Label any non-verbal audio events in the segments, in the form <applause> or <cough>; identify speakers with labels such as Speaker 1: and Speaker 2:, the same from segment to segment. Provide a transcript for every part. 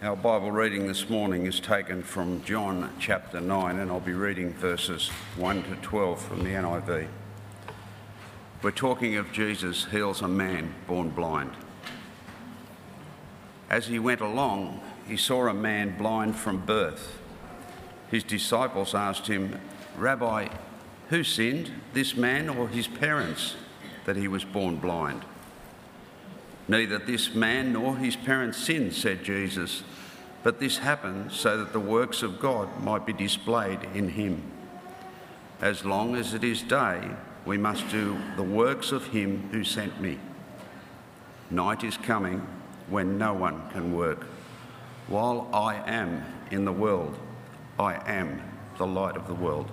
Speaker 1: Our Bible reading this morning is taken from John chapter 9, and I'll be reading verses 1 to 12 from the NIV. We're talking of Jesus heals a man born blind. As he went along, he saw a man blind from birth. His disciples asked him, Rabbi, who sinned, this man or his parents, that he was born blind? Neither this man nor his parents sinned, said Jesus, but this happened so that the works of God might be displayed in him. As long as it is day, we must do the works of him who sent me. Night is coming when no one can work. While I am in the world, I am the light of the world.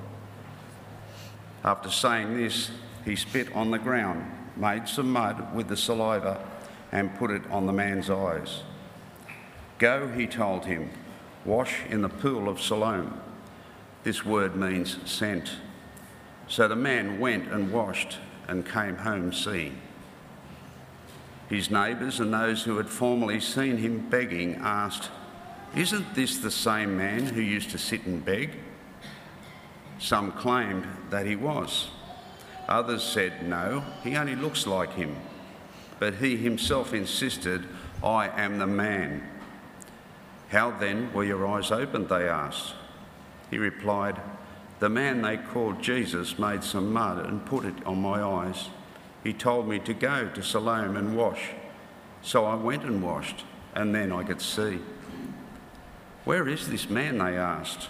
Speaker 1: After saying this, he spit on the ground, made some mud with the saliva, and put it on the man's eyes. Go, he told him, wash in the pool of Siloam. This word means sent. So the man went and washed and came home seeing. His neighbours and those who had formerly seen him begging asked, Isn't this the same man who used to sit and beg? Some claimed that he was. Others said, No, he only looks like him but he himself insisted, I am the man. How then were your eyes opened? They asked. He replied, The man they called Jesus made some mud and put it on my eyes. He told me to go to Siloam and wash. So I went and washed, and then I could see. Where is this man? They asked.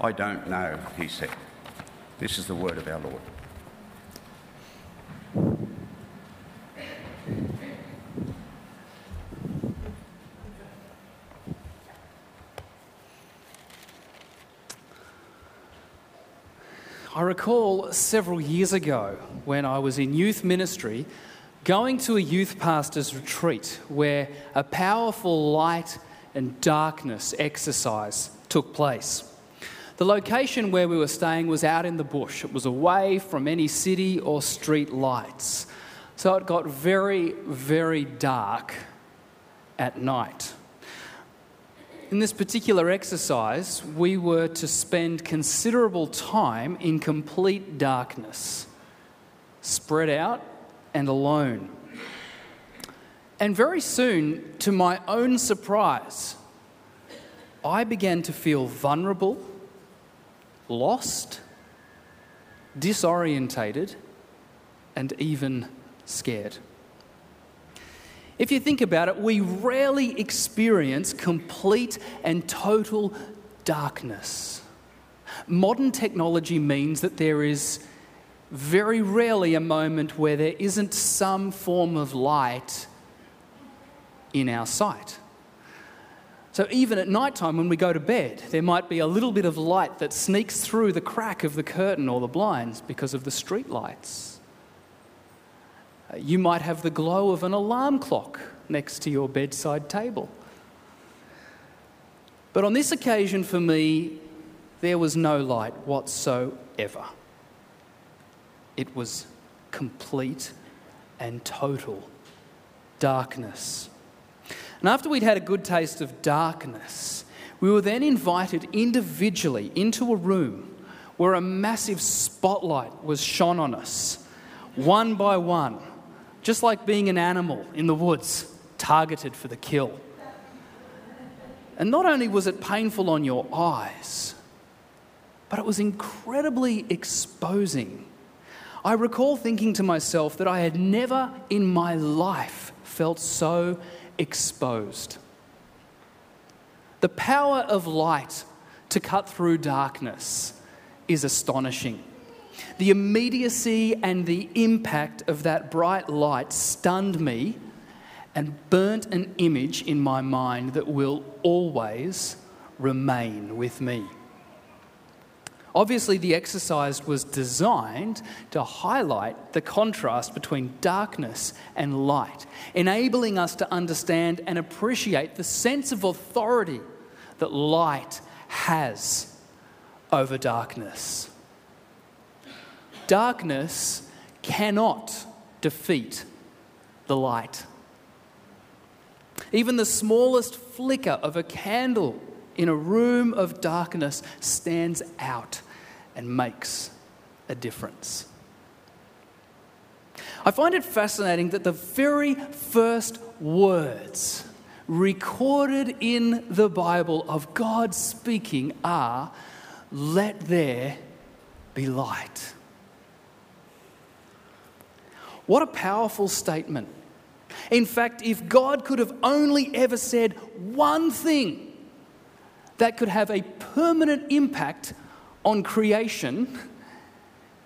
Speaker 1: I don't know, he said. This is the word of our Lord.
Speaker 2: I recall several years ago when I was in youth ministry going to a youth pastor's retreat where a powerful light and darkness exercise took place. The location where we were staying was out in the bush. It was away from any city or street lights. So it got very, very dark at night. In this particular exercise, we were to spend considerable time in complete darkness, spread out and alone. And very soon, to my own surprise, I began to feel vulnerable, lost, disorientated, and even scared. If you think about it, we rarely experience complete and total darkness. Modern technology means that there is very rarely a moment where there isn't some form of light in our sight. So, even at night time when we go to bed, there might be a little bit of light that sneaks through the crack of the curtain or the blinds because of the street lights. Uh, you might have the glow of an alarm clock next to your bedside table. But on this occasion, for me, there was no light whatsoever. It was complete and total darkness. And after we'd had a good taste of darkness, we were then invited individually into a room where a massive spotlight was shone on us, one by one just like being an animal in the woods, targeted for the kill. And not only was it painful on your eyes, but it was incredibly exposing. I recall thinking to myself that I had never in my life felt so exposed. The power of light to cut through darkness is astonishing. The immediacy and the impact of that bright light stunned me and burnt an image in my mind that will always remain with me. Obviously, the exercise was designed to highlight the contrast between darkness and light, enabling us to understand and appreciate the sense of authority that light has over darkness. Darkness cannot defeat the light. Even the smallest flicker of a candle in a room of darkness stands out and makes a difference. I find it fascinating that the very first words recorded in the Bible of God speaking are, Let there be light. What a powerful statement. In fact, if God could have only ever said one thing that could have a permanent impact on creation,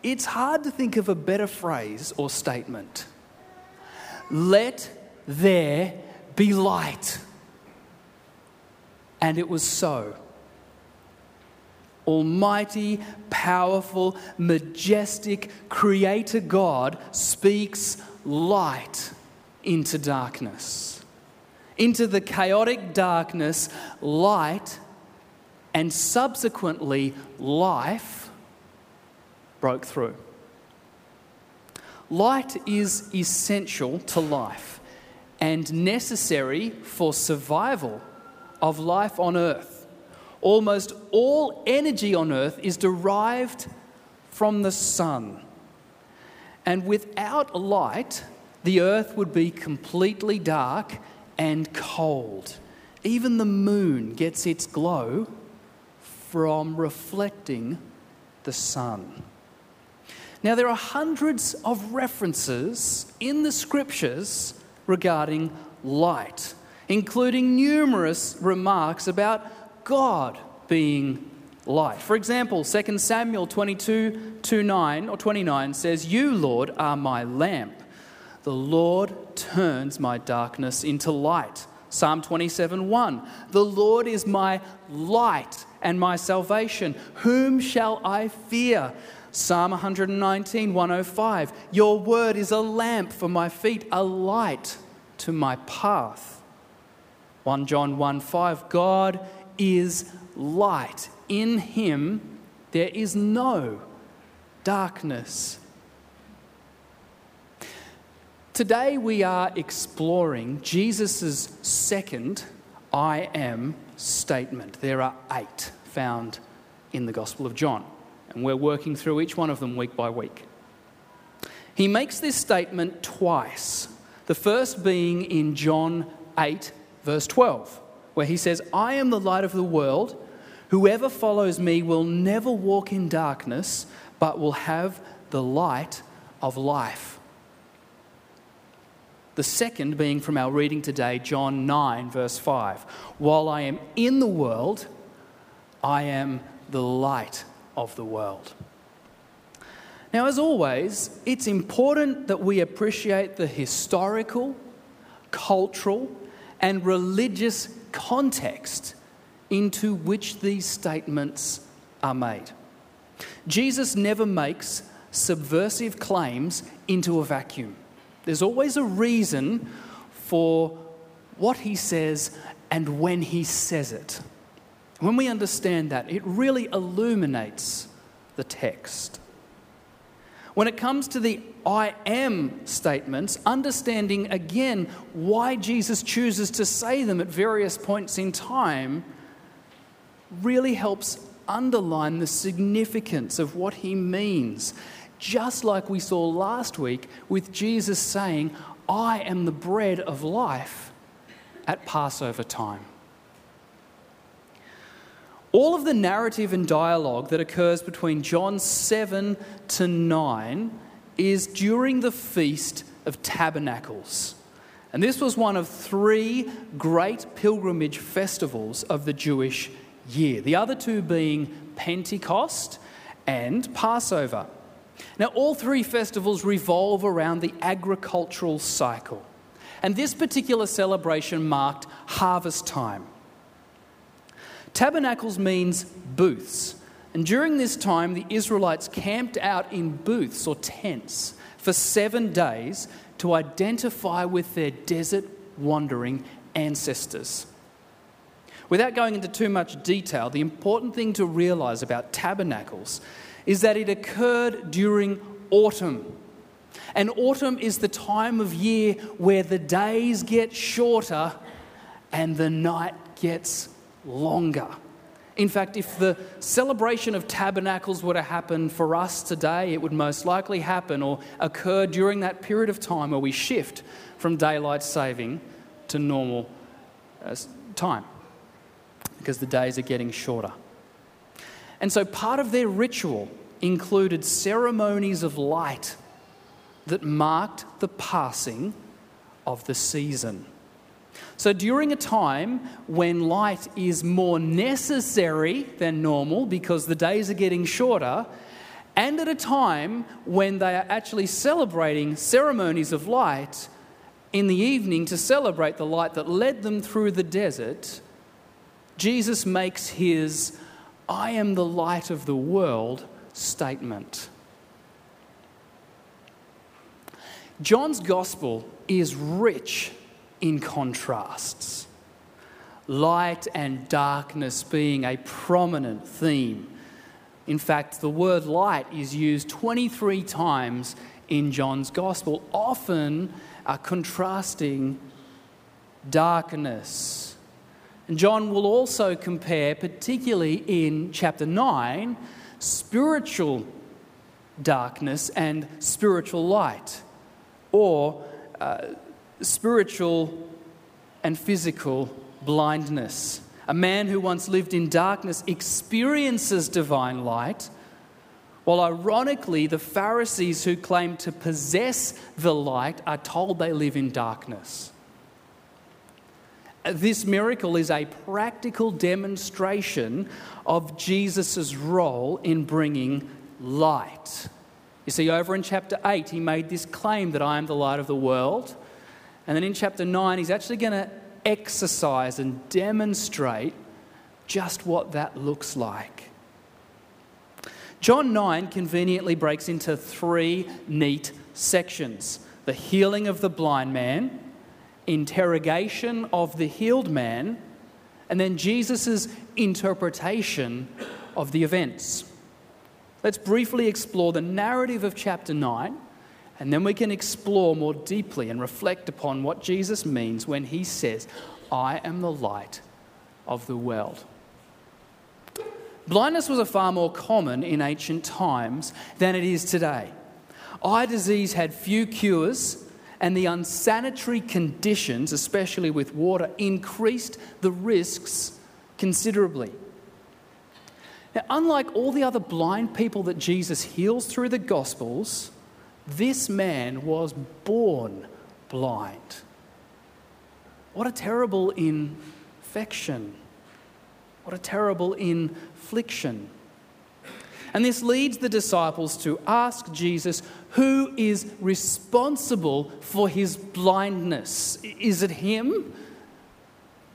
Speaker 2: it's hard to think of a better phrase or statement. Let there be light. And it was so. Almighty, powerful, majestic Creator God speaks light into darkness. Into the chaotic darkness, light and subsequently life broke through. Light is essential to life and necessary for survival of life on earth. Almost all energy on earth is derived from the sun. And without light, the earth would be completely dark and cold. Even the moon gets its glow from reflecting the sun. Now, there are hundreds of references in the scriptures regarding light, including numerous remarks about God being light. For example, 2 Samuel 22 29 or 29 says, You, Lord, are my lamp. The Lord turns my darkness into light. Psalm 27 1. The Lord is my light and my salvation. Whom shall I fear? Psalm 119 105. Your word is a lamp for my feet, a light to my path. 1 John 1 5. God is light. In him there is no darkness. Today we are exploring Jesus' second I am statement. There are eight found in the Gospel of John, and we're working through each one of them week by week. He makes this statement twice, the first being in John 8, verse 12, where he says, I am the light of the world. Whoever follows me will never walk in darkness, but will have the light of life. The second being from our reading today, John 9, verse 5. While I am in the world, I am the light of the world. Now, as always, it's important that we appreciate the historical, cultural, and religious context into which these statements are made. Jesus never makes subversive claims into a vacuum. There's always a reason for what he says and when he says it. When we understand that, it really illuminates the text. When it comes to the I am statements, understanding again why Jesus chooses to say them at various points in time really helps underline the significance of what he means just like we saw last week with Jesus saying, I am the bread of life at Passover time. All of the narrative and dialogue that occurs between John 7 to 9 is during the Feast of Tabernacles. And this was one of three great pilgrimage festivals of the Jewish year, the other two being Pentecost and Passover. Now, all three festivals revolve around the agricultural cycle. And this particular celebration marked harvest time. Tabernacles means booths. And during this time, the Israelites camped out in booths or tents for seven days to identify with their desert wandering ancestors. Without going into too much detail, the important thing to realize about tabernacles is that it occurred during autumn. And autumn is the time of year where the days get shorter and the night gets longer. In fact, if the celebration of tabernacles were to happen for us today, it would most likely happen or occur during that period of time where we shift from daylight saving to normal uh, time because the days are getting shorter. And so part of their ritual included ceremonies of light that marked the passing of the season. So, during a time when light is more necessary than normal because the days are getting shorter, and at a time when they are actually celebrating ceremonies of light in the evening to celebrate the light that led them through the desert, Jesus makes his I am the light of the world statement. John's gospel is rich in contrasts, light and darkness being a prominent theme. In fact, the word light is used 23 times in John's gospel, often uh, contrasting darkness. And John will also compare, particularly in chapter 9, spiritual darkness and spiritual light or uh, spiritual and physical blindness. A man who once lived in darkness experiences divine light, while ironically, the Pharisees who claim to possess the light are told they live in darkness. This miracle is a practical demonstration of Jesus' role in bringing light. You see, over in chapter 8, he made this claim that I am the light of the world. And then in chapter 9, he's actually going to exercise and demonstrate just what that looks like. John 9 conveniently breaks into three neat sections the healing of the blind man, interrogation of the healed man, and then Jesus' interpretation of the events. Let's briefly explore the narrative of chapter 9, and then we can explore more deeply and reflect upon what Jesus means when he says, I am the light of the world. Blindness was a far more common in ancient times than it is today. Eye disease had few cures, and the unsanitary conditions, especially with water, increased the risks considerably. Now, unlike all the other blind people that Jesus heals through the Gospels, this man was born blind. What a terrible infection. What a terrible infliction. And this leads the disciples to ask Jesus who is responsible for his blindness. Is it him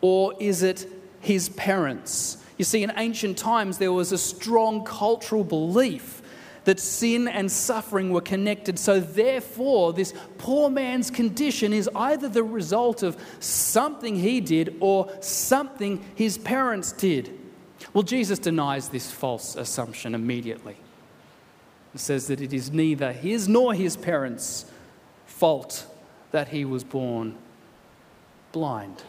Speaker 2: or is it his parents? You see, in ancient times, there was a strong cultural belief that sin and suffering were connected. So, therefore, this poor man's condition is either the result of something he did or something his parents did. Well, Jesus denies this false assumption immediately. He says that it is neither his nor his parents' fault that he was born blind.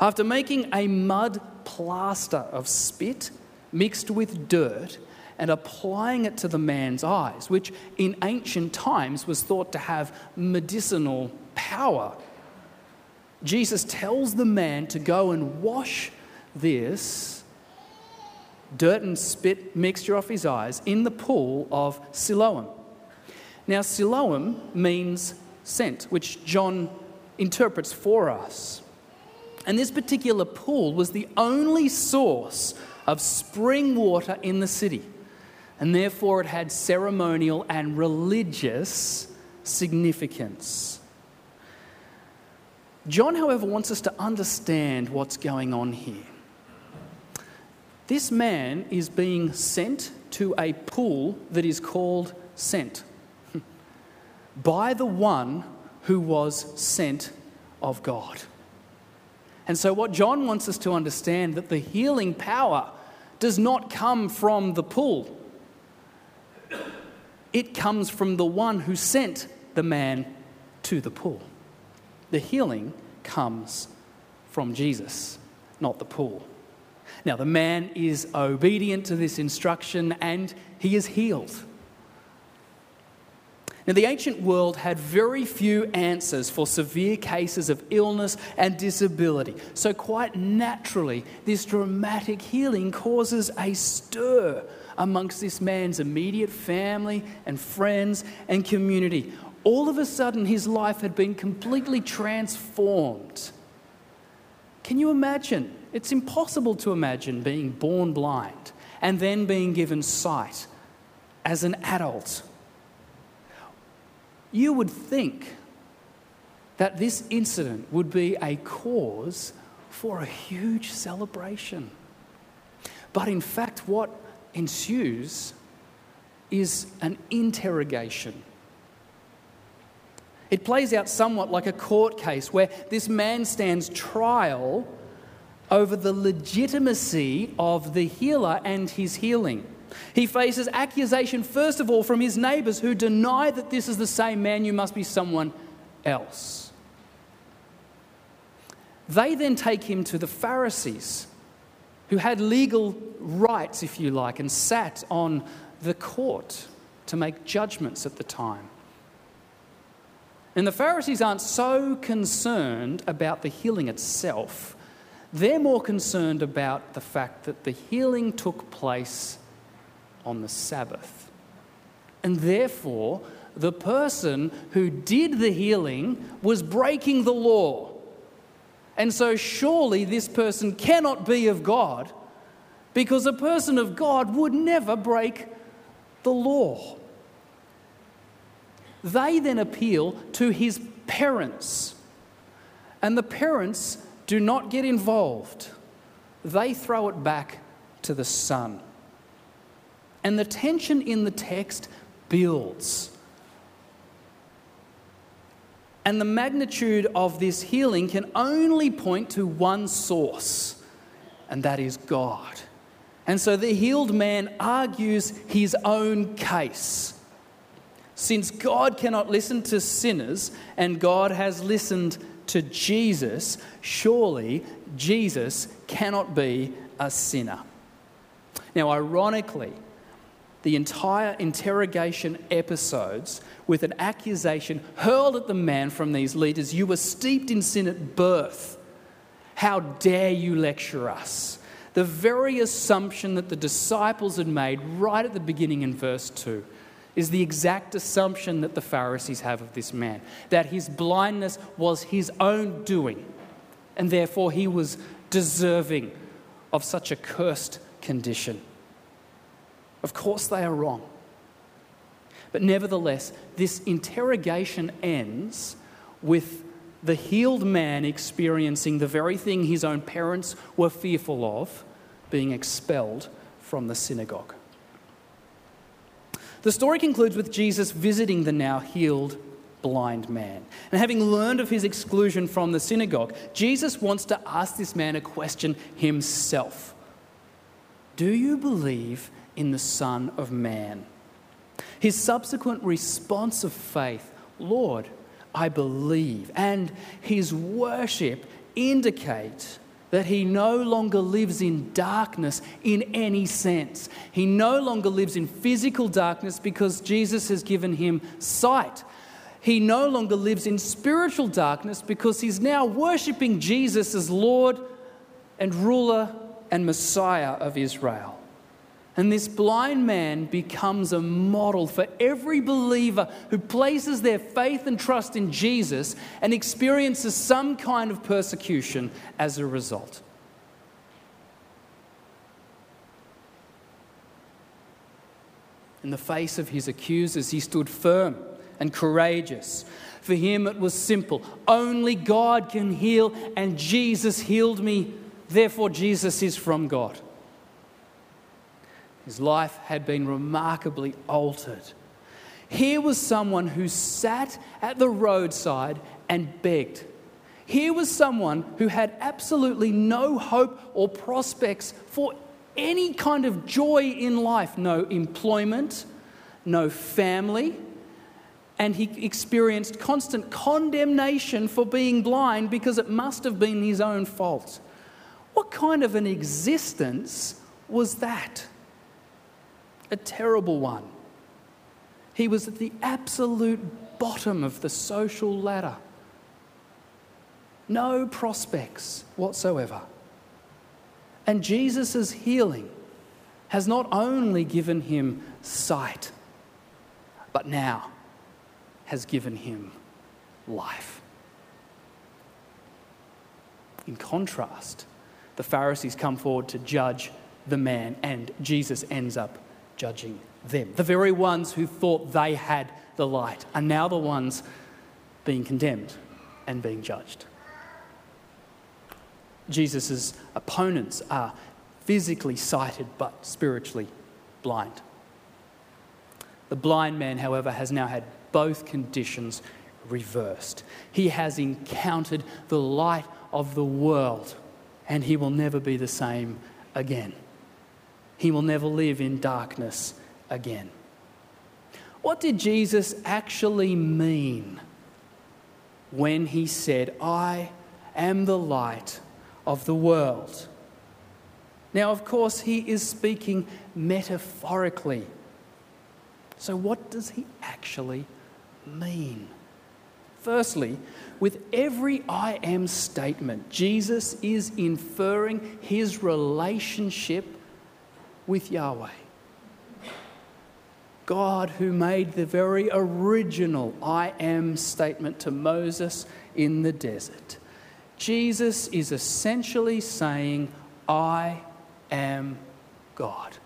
Speaker 2: After making a mud plaster of spit mixed with dirt and applying it to the man's eyes, which in ancient times was thought to have medicinal power, Jesus tells the man to go and wash this dirt and spit mixture off his eyes in the pool of Siloam. Now, Siloam means sent, which John interprets for us. And this particular pool was the only source of spring water in the city. And therefore, it had ceremonial and religious significance. John, however, wants us to understand what's going on here. This man is being sent to a pool that is called sent <laughs> by the one who was sent of God. And so, what John wants us to understand that the healing power does not come from the pool. It comes from the one who sent the man to the pool. The healing comes from Jesus, not the pool. Now, the man is obedient to this instruction and he is healed. Now, the ancient world had very few answers for severe cases of illness and disability. So, quite naturally, this dramatic healing causes a stir amongst this man's immediate family and friends and community. All of a sudden, his life had been completely transformed. Can you imagine? It's impossible to imagine being born blind and then being given sight as an adult you would think that this incident would be a cause for a huge celebration. But in fact, what ensues is an interrogation. It plays out somewhat like a court case where this man stands trial over the legitimacy of the healer and his healing. He faces accusation, first of all, from his neighbors who deny that this is the same man, you must be someone else. They then take him to the Pharisees, who had legal rights, if you like, and sat on the court to make judgments at the time. And the Pharisees aren't so concerned about the healing itself, they're more concerned about the fact that the healing took place on the Sabbath. And therefore, the person who did the healing was breaking the law. And so, surely this person cannot be of God because a person of God would never break the law. They then appeal to his parents, and the parents do not get involved. They throw it back to the son. And the tension in the text builds. And the magnitude of this healing can only point to one source, and that is God. And so the healed man argues his own case. Since God cannot listen to sinners and God has listened to Jesus, surely Jesus cannot be a sinner. Now, ironically, the entire interrogation episodes with an accusation hurled at the man from these leaders You were steeped in sin at birth. How dare you lecture us? The very assumption that the disciples had made right at the beginning in verse 2 is the exact assumption that the Pharisees have of this man that his blindness was his own doing, and therefore he was deserving of such a cursed condition. Of course, they are wrong. But nevertheless, this interrogation ends with the healed man experiencing the very thing his own parents were fearful of being expelled from the synagogue. The story concludes with Jesus visiting the now healed blind man. And having learned of his exclusion from the synagogue, Jesus wants to ask this man a question himself Do you believe in the Son of Man. His subsequent response of faith, Lord, I believe, and his worship indicate that he no longer lives in darkness in any sense. He no longer lives in physical darkness because Jesus has given him sight. He no longer lives in spiritual darkness because he's now worshiping Jesus as Lord and ruler and Messiah of Israel. And this blind man becomes a model for every believer who places their faith and trust in Jesus and experiences some kind of persecution as a result. In the face of his accusers, he stood firm and courageous. For him, it was simple only God can heal, and Jesus healed me. Therefore, Jesus is from God. His life had been remarkably altered. Here was someone who sat at the roadside and begged. Here was someone who had absolutely no hope or prospects for any kind of joy in life no employment, no family, and he experienced constant condemnation for being blind because it must have been his own fault. What kind of an existence was that? A terrible one. He was at the absolute bottom of the social ladder. No prospects whatsoever. And Jesus' healing has not only given him sight, but now has given him life. In contrast, the Pharisees come forward to judge the man, and Jesus ends up judging them. The very ones who thought they had the light are now the ones being condemned and being judged. Jesus' opponents are physically sighted but spiritually blind. The blind man, however, has now had both conditions reversed. He has encountered the light of the world and he will never be the same again. He will never live in darkness again. What did Jesus actually mean when he said, I am the light of the world? Now, of course, he is speaking metaphorically. So, what does he actually mean? Firstly, with every I am statement, Jesus is inferring his relationship with Yahweh. God, who made the very original I am statement to Moses in the desert. Jesus is essentially saying, I am God.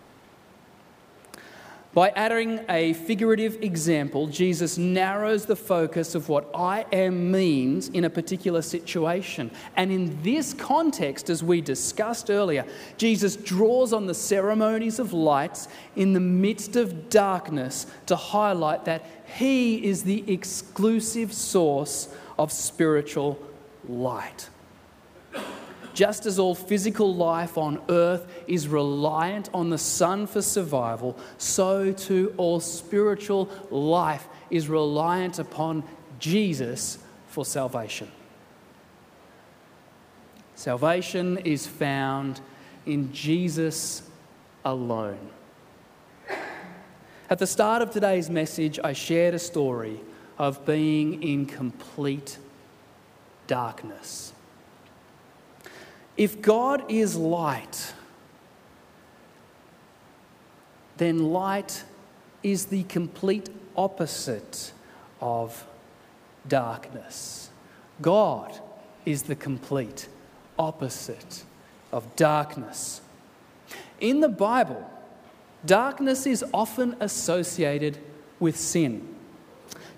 Speaker 2: By adding a figurative example, Jesus narrows the focus of what I am means in a particular situation. And in this context, as we discussed earlier, Jesus draws on the ceremonies of lights in the midst of darkness to highlight that He is the exclusive source of spiritual light. Just as all physical life on earth is reliant on the sun for survival, so too all spiritual life is reliant upon Jesus for salvation. Salvation is found in Jesus alone. At the start of today's message, I shared a story of being in complete darkness. If God is light, then light is the complete opposite of darkness. God is the complete opposite of darkness. In the Bible, darkness is often associated with sin.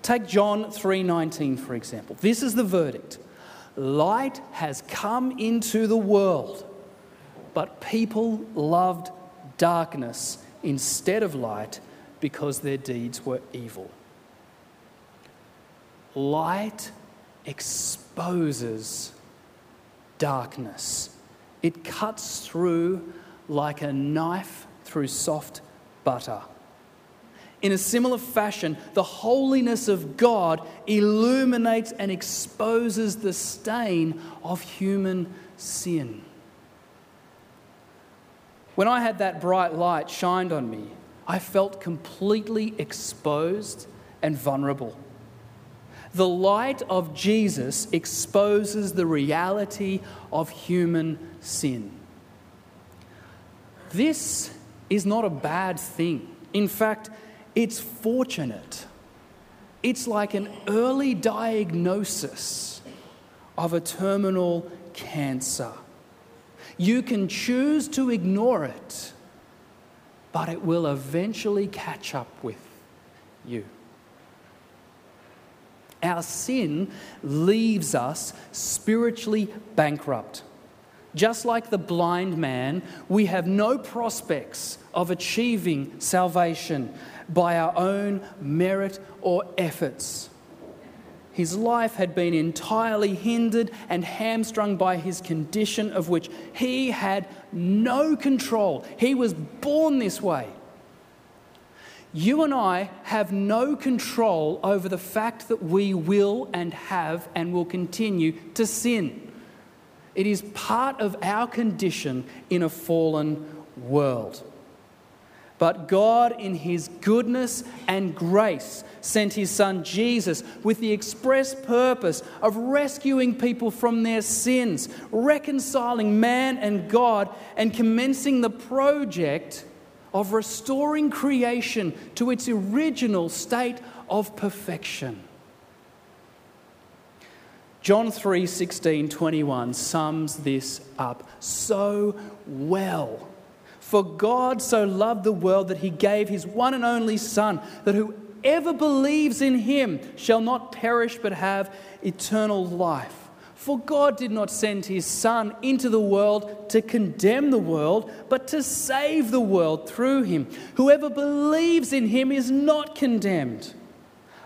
Speaker 2: Take John 3:19 for example. This is the verdict. Light has come into the world, but people loved darkness instead of light because their deeds were evil. Light exposes darkness, it cuts through like a knife through soft butter. In a similar fashion, the holiness of God illuminates and exposes the stain of human sin. When I had that bright light shined on me, I felt completely exposed and vulnerable. The light of Jesus exposes the reality of human sin. This is not a bad thing. In fact, it's fortunate. It's like an early diagnosis of a terminal cancer. You can choose to ignore it, but it will eventually catch up with you. Our sin leaves us spiritually bankrupt. Just like the blind man, we have no prospects of achieving salvation by our own merit or efforts. His life had been entirely hindered and hamstrung by his condition, of which he had no control. He was born this way. You and I have no control over the fact that we will and have and will continue to sin. It is part of our condition in a fallen world. But God, in His goodness and grace, sent His Son Jesus with the express purpose of rescuing people from their sins, reconciling man and God, and commencing the project of restoring creation to its original state of perfection. John 3 16, 21 sums this up so well. For God so loved the world that he gave his one and only Son, that whoever believes in him shall not perish but have eternal life. For God did not send his Son into the world to condemn the world, but to save the world through him. Whoever believes in him is not condemned.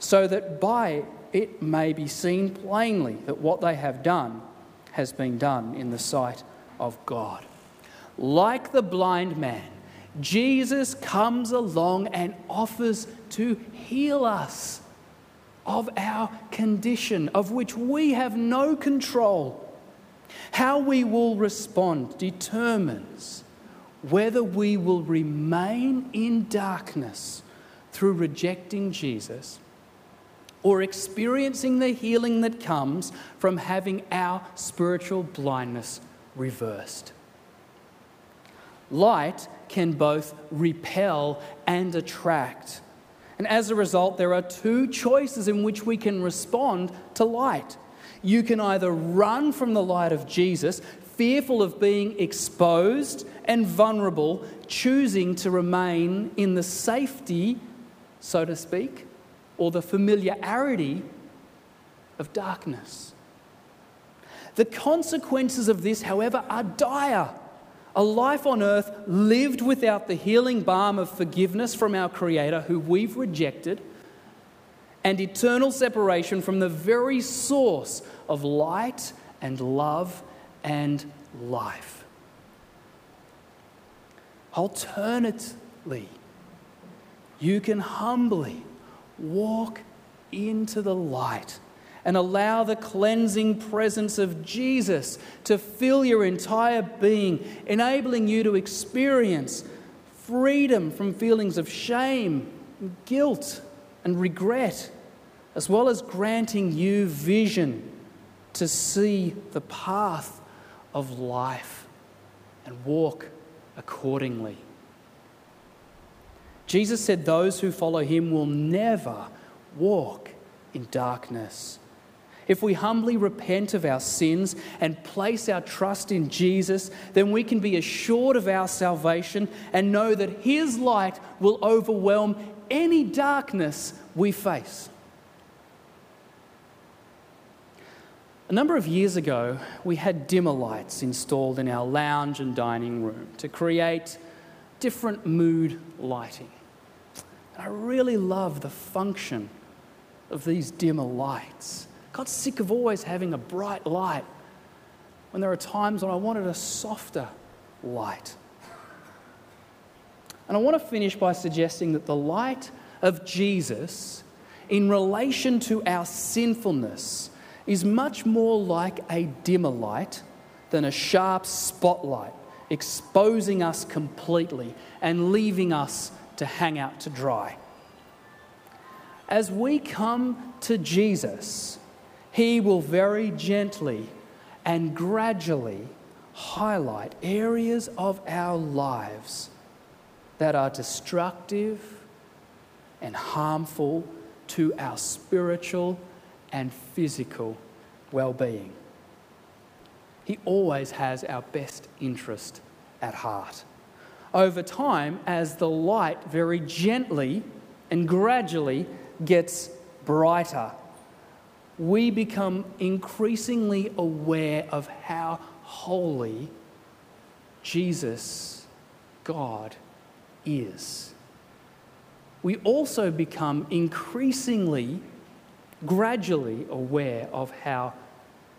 Speaker 2: so that by it may be seen plainly that what they have done has been done in the sight of God. Like the blind man, Jesus comes along and offers to heal us of our condition, of which we have no control. How we will respond determines whether we will remain in darkness through rejecting Jesus or experiencing the healing that comes from having our spiritual blindness reversed. Light can both repel and attract. And as a result, there are two choices in which we can respond to light. You can either run from the light of Jesus, fearful of being exposed and vulnerable, choosing to remain in the safety, so to speak, or the familiarity of darkness. The consequences of this, however, are dire. A life on earth lived without the healing balm of forgiveness from our Creator, who we've rejected, and eternal separation from the very source of light and love and life. Alternately, you can humbly walk into the light and allow the cleansing presence of Jesus to fill your entire being, enabling you to experience freedom from feelings of shame, guilt, and regret, as well as granting you vision to see the path of life and walk accordingly. Jesus said, Those who follow him will never walk in darkness if we humbly repent of our sins and place our trust in Jesus, then we can be assured of our salvation and know that His light will overwhelm any darkness we face. A number of years ago, we had dimmer lights installed in our lounge and dining room to create different mood lighting. I really love the function of these dimmer lights. Got sick of always having a bright light when there are times when I wanted a softer light. And I want to finish by suggesting that the light of Jesus, in relation to our sinfulness, is much more like a dimmer light than a sharp spotlight, exposing us completely and leaving us to hang out to dry. As we come to Jesus, he will very gently and gradually highlight areas of our lives that are destructive and harmful to our spiritual and physical well being. He always has our best interest at heart. Over time, as the light very gently and gradually gets brighter, we become increasingly aware of how holy Jesus, God, is. We also become increasingly, gradually aware of how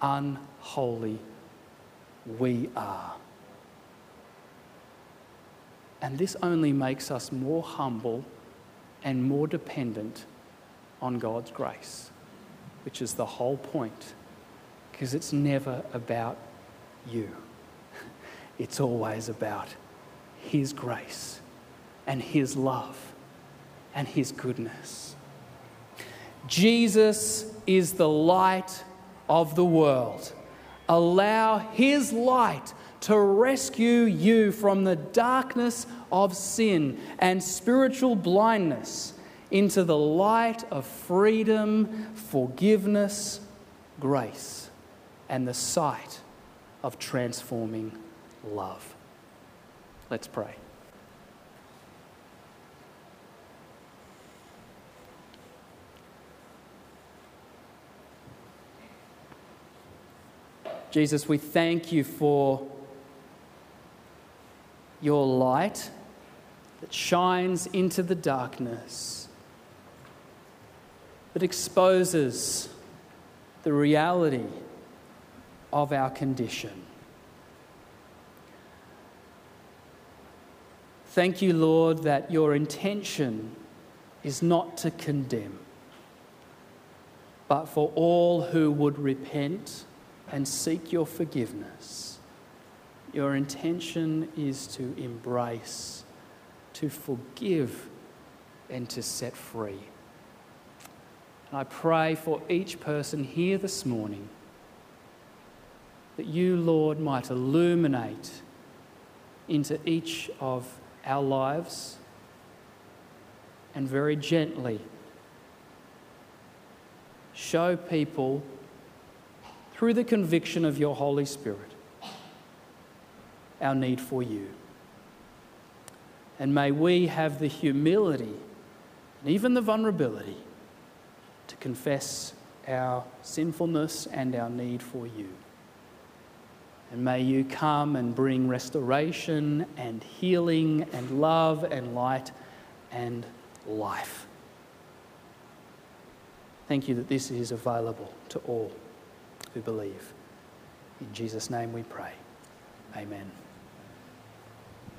Speaker 2: unholy we are. And this only makes us more humble and more dependent on God's grace, which is the whole point, because it's never about you. <laughs> It's always about His grace and His love and His goodness. Jesus is the light of the world. Allow His light to rescue you from the darkness of sin and spiritual blindness into the light of freedom, forgiveness, grace, and the sight of transforming love. Let's pray. Jesus, we thank you for your light that shines into the darkness, that exposes the reality of our condition. Thank you, Lord, that your intention is not to condemn, but for all who would repent and seek your forgiveness. Your intention is to embrace, to forgive, and to set free. And I pray for each person here this morning that you, Lord, might illuminate into each of our lives and very gently show people through the conviction of your Holy Spirit our need for you. And may we have the humility and even the vulnerability to confess our sinfulness and our need for you. And may you come and bring restoration and healing and love and light and life. Thank you that this is available to all who believe. In Jesus' name we pray. Amen.